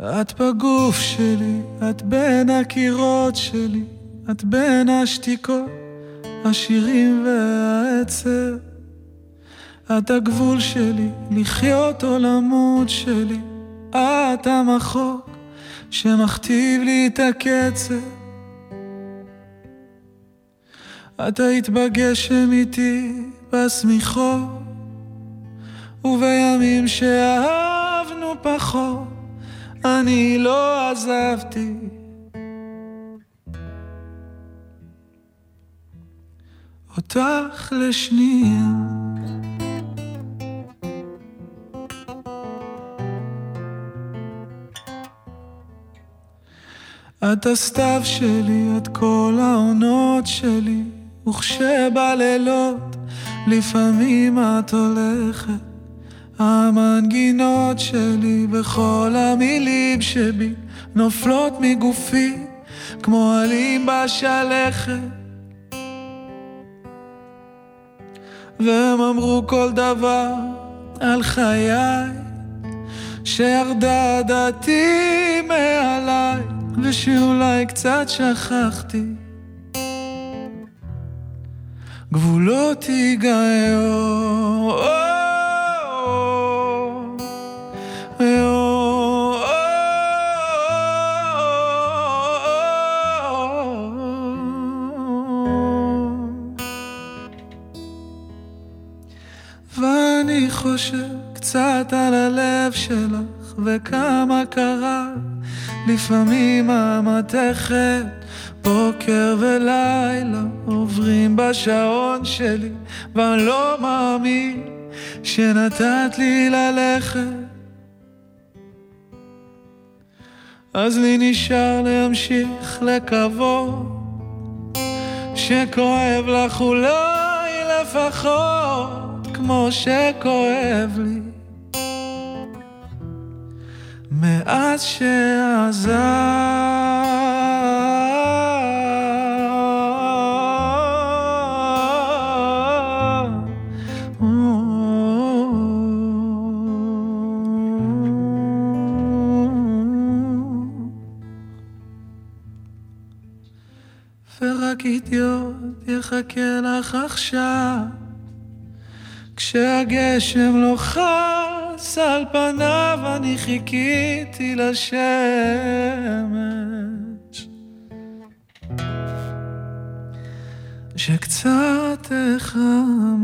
את בגוף שלי, את בין הקירות שלי, את בין השתיקות, השירים והעצב. את הגבול שלי, לחיות או למות שלי, את המחוק שמכתיב לי את הקצב. את היית בגשם איתי בשמיכות, ובימים שאהבנו פחות, אני לא עזבתי. אותך לשנייה. את הסתיו שלי, את כל העונות שלי, וכשבלילות לפעמים את הולכת, המנגינות שלי וכל המילים שבי נופלות מגופי כמו עלים בשלכת. והם אמרו כל דבר על חיי, שירדה דעתי מעליי, ושאולי קצת שכחתי. גבולות היגיון. ואני חושב קצת על הלב שלך וכמה קרה. לפעמים המתכת בוקר ולילה עוברים בשעון שלי ואני לא מאמין שנתת לי ללכת. אז לי נשאר להמשיך לקוות שכואב לך אולי לפחות כמו שכואב לי. מאז שעזב ורק אידיוט יחכה לך עכשיו כשהגשם לא חס על פניו אני חיכיתי לשמש. שקצת תחמם